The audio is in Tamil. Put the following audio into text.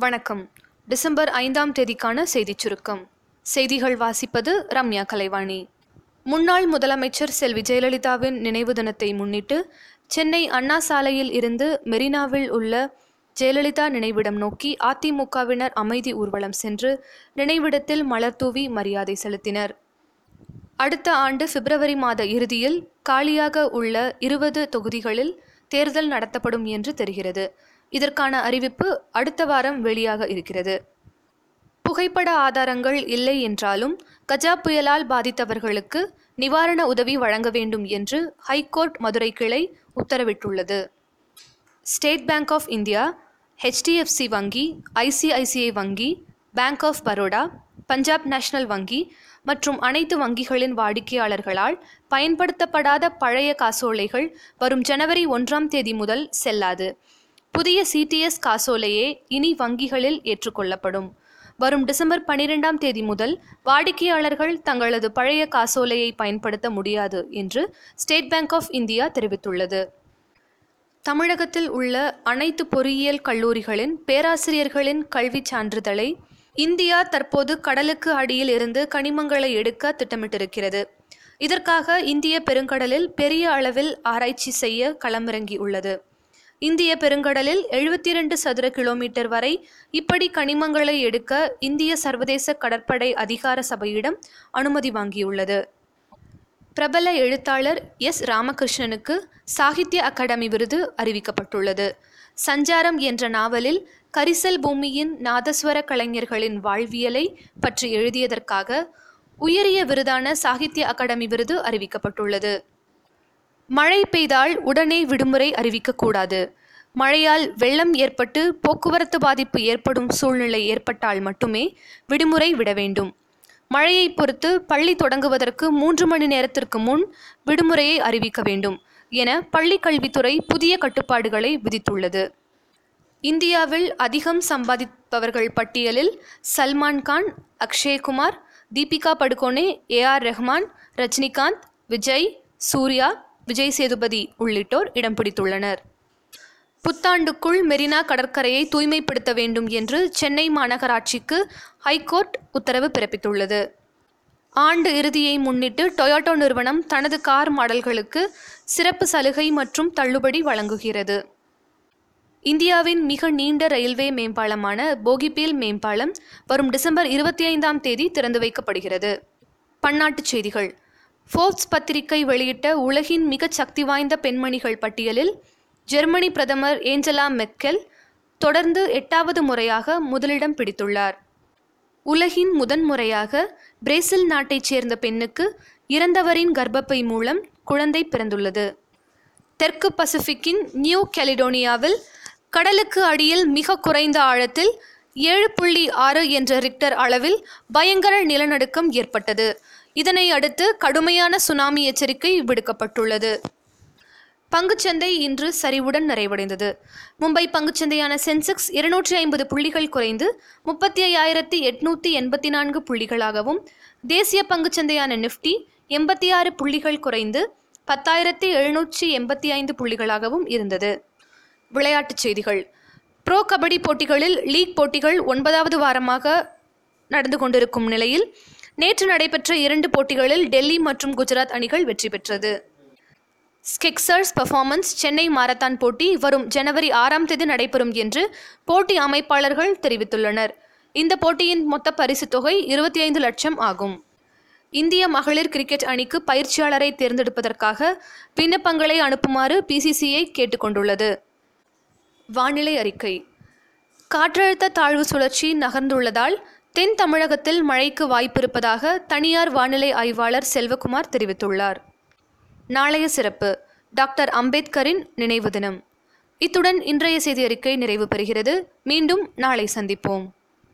வணக்கம். டிசம்பர் ஐந்தாம் தேதிக்கான செய்திச் சுருக்கம். செய்திகள் வாசிப்பது ரம்யா கலைவாணி. முன்னாள் முதலமைச்சர் செல்வி ஜெயலலிதாவின் நினைவு தினத்தை முன்னிட்டு சென்னை அண்ணா சாலையில் இருந்து மெரினாவில் உள்ள ஜெயலலிதா நினைவிடம் நோக்கி அதிமுகவினர் அமைதி ஊர்வலம் சென்று நினைவிடத்தில் மலர்தூவி மரியாதை செலுத்தினர். அடுத்த ஆண்டு பிப்ரவரி மாத இறுதியில் காலியாக உள்ள இருபது தொகுதிகளில் தேர்தல் நடத்தப்படும் என்று தெரிகிறது. இதற்கான அறிவிப்பு அடுத்த வாரம் வெளியாக இருக்கிறது. புகைப்பட ஆதாரங்கள் இல்லை என்றாலும் கஜா புயலால் பாதித்தவர்களுக்கு நிவாரண உதவி வழங்க வேண்டும் என்று ஹைகோர்ட் மதுரை கிளை உத்தரவிட்டுள்ளது. State Bank of India HDFC வங்கி ஐசிஐசிஐ வங்கி Bank of Baroda Punjab National வங்கி மற்றும் அனைத்து வங்கிகளின் வாடிக்கையாளர்களால் பயன்படுத்தப்படாத பழைய காசோலைகள் வரும் ஜனவரி ஒன்றாம் தேதி முதல் செல்லாது. புதிய சிடிஎஸ் காசோலையே இனி வங்கிகளில் ஏற்றுக்கொள்ளப்படும். வரும் டிசம்பர் பனிரெண்டாம் தேதி முதல் வாடிக்கையாளர்கள் தங்களது பழைய காசோலையை பயன்படுத்த முடியாது என்று ஸ்டேட் பேங்க் ஆஃப் இந்தியா தெரிவித்துள்ளது. தமிழகத்தில் உள்ள அனைத்து பொறியியல் கல்லூரிகளின் பேராசிரியர்களின் கல்விச் சான்றிதழை இந்தியா தற்போது கடலுக்கு அடியில் இருந்து கனிமங்களை எடுக்க திட்டமிட்டிருக்கிறது. இதற்காக இந்திய பெருங்கடலில் பெரிய அளவில் ஆராய்ச்சி செய்ய களமிறங்கி உள்ளது இந்திய பெருங்கடலில் எழுபத்தி இரண்டு சதுர கிலோமீட்டர் வரை இப்படி கனிமங்களை எடுக்க இந்திய சர்வதேச கடற்படை அதிகார சபையிடம் அனுமதி வாங்கியுள்ளது. பிரபல எழுத்தாளர் எஸ். ராமகிருஷ்ணனுக்கு சாகித்ய அகாடமி விருது அறிவிக்கப்பட்டுள்ளது. சஞ்சாரம் என்ற நாவலில் கரிசல் பூமியின் நாதஸ்வர கலைஞர்களின் வாழ்வியலை பற்றி எழுதியதற்காக உயரிய விருதான சாகித்ய அகாடமி விருது அறிவிக்கப்பட்டுள்ளது. மழை பெய்தால் உடனே விடுமுறை அறிவிக்கக்கூடாது மழையால் வெள்ளம் ஏற்பட்டு போக்குவரத்து பாதிப்பு ஏற்படும் சூழ்நிலை ஏற்பட்டால் மட்டுமே விடுமுறை விட வேண்டும். மழையை பொறுத்து பள்ளி தொடங்குவதற்கு மூன்று மணி நேரத்திற்கு முன் விடுமுறையை அறிவிக்க வேண்டும் என பள்ளி கல்வித்துறை புதிய கட்டுப்பாடுகளை விதித்துள்ளது. இந்தியாவில் அதிகம் சம்பாதிப்பவர்கள் பட்டியலில் சல்மான் கான் அக்ஷய்குமார் தீபிகா படுகோனே ஏ ஆர் ரெஹ்மான் ரஜினிகாந்த் விஜய் சூர்யா விஜய் சேதுபதி உள்ளிட்டோர் இடம் பிடித்துள்ளனர். புத்தாண்டுக்குள் மெரினா கடற்கரையை தூய்மைப்படுத்த வேண்டும் என்று சென்னை மாநகராட்சிக்கு ஹைகோர்ட் உத்தரவு பிறப்பித்துள்ளது. ஆண்டு இறுதியை முன்னிட்டு டொயோட்டோ நிறுவனம் தனது கார் மாடல்களுக்கு சிறப்பு சலுகை மற்றும் தள்ளுபடி வழங்குகிறது. இந்தியாவின் மிக நீண்ட ரயில்வே மேம்பாலமான போகிபீல் மேம்பாலம் வரும் டிசம்பர் இருபத்தி ஐந்தாம் தேதி திறந்து வைக்கப்படுகிறது. பன்னாட்டுச் செய்திகள். ஃபோர்ப்ஸ் பத்திரிகை வெளியிட்ட உலகின் மிகச் சக்தி வாய்ந்த பெண்மணிகள் பட்டியலில் ஜெர்மனி பிரதமர் ஏஞ்சலா மெக்கெல் தொடர்ந்து எட்டாவது முறையாக முதலிடம் பிடித்துள்ளார். உலகின் முதன்முறையாக பிரேசில் நாட்டைச் சேர்ந்த பெண்ணுக்கு இறந்தவரின் கர்ப்பப்பை மூலம் குழந்தை பிறந்துள்ளது. தெற்கு பசிபிக்கின் நியூ கெலிடோனியாவில் கடலுக்கு அடியில் மிக குறைந்த ஆழத்தில் ஏழு புள்ளி ஆறு என்ற ரிக்டர் அளவில் பயங்கர நிலநடுக்கம் ஏற்பட்டது. இதனை அடுத்து கடுமையான சுனாமி எச்சரிக்கை விடுக்கப்பட்டுள்ளது. பங்குச்சந்தை இன்று சரிவுடன் நிறைவடைந்தது. மும்பை பங்குச்சந்தையான சென்செக்ஸ் இருநூற்றி ஐம்பது புள்ளிகள் குறைந்து முப்பத்தி ஐயாயிரத்தி எட்நூற்றி எண்பத்தி நான்கு புள்ளிகளாகவும் தேசிய பங்குச்சந்தையான நிஃப்டி எண்பத்தி ஆறு புள்ளிகள் குறைந்து பத்தாயிரத்தி எழுநூற்றி எண்பத்தி ஐந்து புள்ளிகளாகவும் இருந்தது. விளையாட்டுச் செய்திகள். ப்ரோ கபடி போட்டிகளில் லீக் போட்டிகள் ஒன்பதாவது வாரமாக நடந்து கொண்டிருக்கும் நிலையில் நேற்று நடைபெற்ற இரண்டு போட்டிகளில் டெல்லி மற்றும் குஜராத் அணிகள் வெற்றி பெற்றது. ஸ்கெக்சர்ஸ் பெர்ஃபார்மன்ஸ் சென்னை மாரத்தான் போட்டி வரும் ஜனவரி ஆறாம் தேதி நடைபெறும் என்று போட்டி அமைப்பாளர்கள் தெரிவித்துள்ளனர். இந்த போட்டியின் மொத்த பரிசு தொகை இருபத்தி ஐந்து லட்சம் ஆகும். இந்திய மகளிர் கிரிக்கெட் அணிக்கு பயிற்சியாளரை தேர்ந்தெடுப்பதற்காக விண்ணப்பங்களை அனுப்புமாறு பிசிசிஐ கேட்டுக்கொண்டுள்ளது வானிலை அறிக்கை. காற்றழுத்த தாழ்வு சுழற்சி நகர்ந்துள்ளதால் தென் தமிழகத்தில் மழைக்கு வாய்ப்பிருப்பதாக தனியார் வானிலை ஆய்வாளர் செல்வகுமார் தெரிவித்துள்ளார். நாளைய சிறப்பு. டாக்டர் அம்பேத்கரின் நினைவு தினம். இத்துடன் இன்றைய செய்தி அறிக்கை நிறைவு பெறுகிறது. மீண்டும் நாளை சந்திப்போம்.